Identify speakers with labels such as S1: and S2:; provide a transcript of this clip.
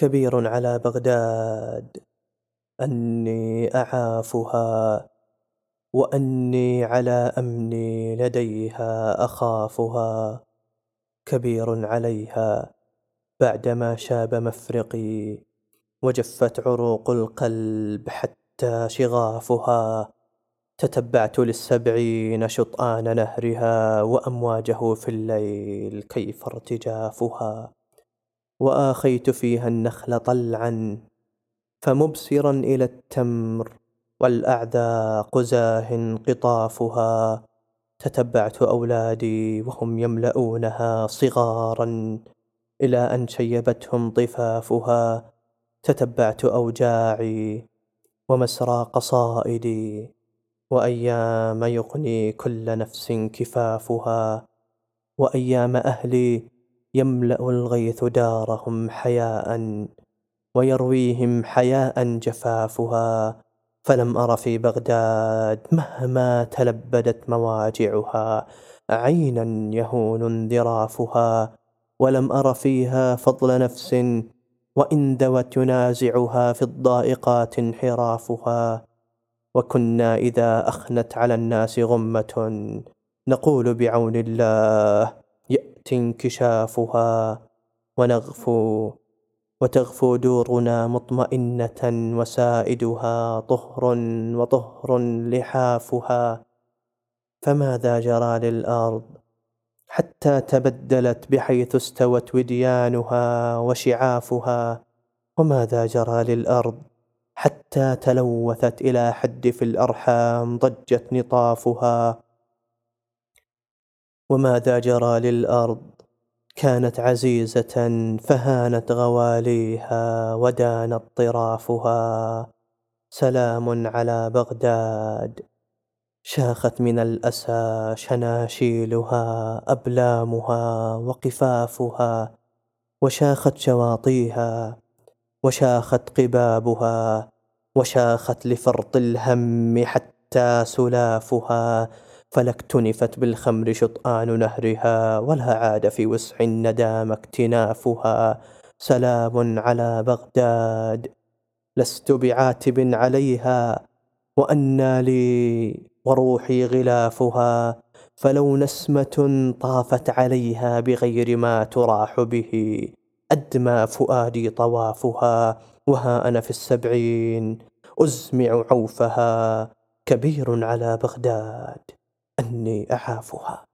S1: كبير على بغداد. أني أعافها وأني على أمني لديها أخافها. كبير عليها بعدما شاب مفرقي وجفت عروق القلب حتى شغافها. تتبعت للسبعين شطآن نهرها وأمواجه في الليل كيف ارتجافها. وآخيت فيها النخل طلعا فمبصرا إلى التمر والأعذاق زاه قطافها تتبعت أولادي وهم يملؤونها صغارا إلى أن شيبتهم طفافها تتبعت أوجاعي ومسرى قصائدي وأيام يغني كل نفس كفافها وأيام أهلي يملأ الغيث دارهم حياء ويرويهم حياء جفافها. فلم أر في بغداد مهما تلبدت مواجعها عينا يهون انذرافها. ولم أر فيها فضل نفس وإن دوت ينازعها في الضائقات انحرافها. وكنا إذا أخنت على الناس غمة نقول بعون الله انكشافها ونغفو وتغفو دورنا مطمئنة وسائدها طهر وطهر لحافها. فماذا جرى للأرض؟ حتى تبدلت بحيث استوت وديانها وشعافها. وماذا جرى للأرض؟ حتى تلوثت إلى حد في الأرحام ضجت نطافها. وماذا جرى للأرض كانت عزيزة فهانت غواليها ودانت طرافها. سلام على بغداد. شاخت من الأسى شناشيلها أبلامها وقفافها وشاخت شواطيها وشاخت قبابها وشاخت لفرط الهم حتى سلافها. فلا اكتنفت بالخمر شطآن نهرها ولا عاد في وسع الندام اكتنافها سلام على بغداد لست بعاتب عليها وأنى لي وروحي غلافها فلو نسمة طافت عليها بغير ما تراح به أدمى فؤادي طوافها وها أنا في السبعين أزمع عوفها كبير على بغداد أني أعافها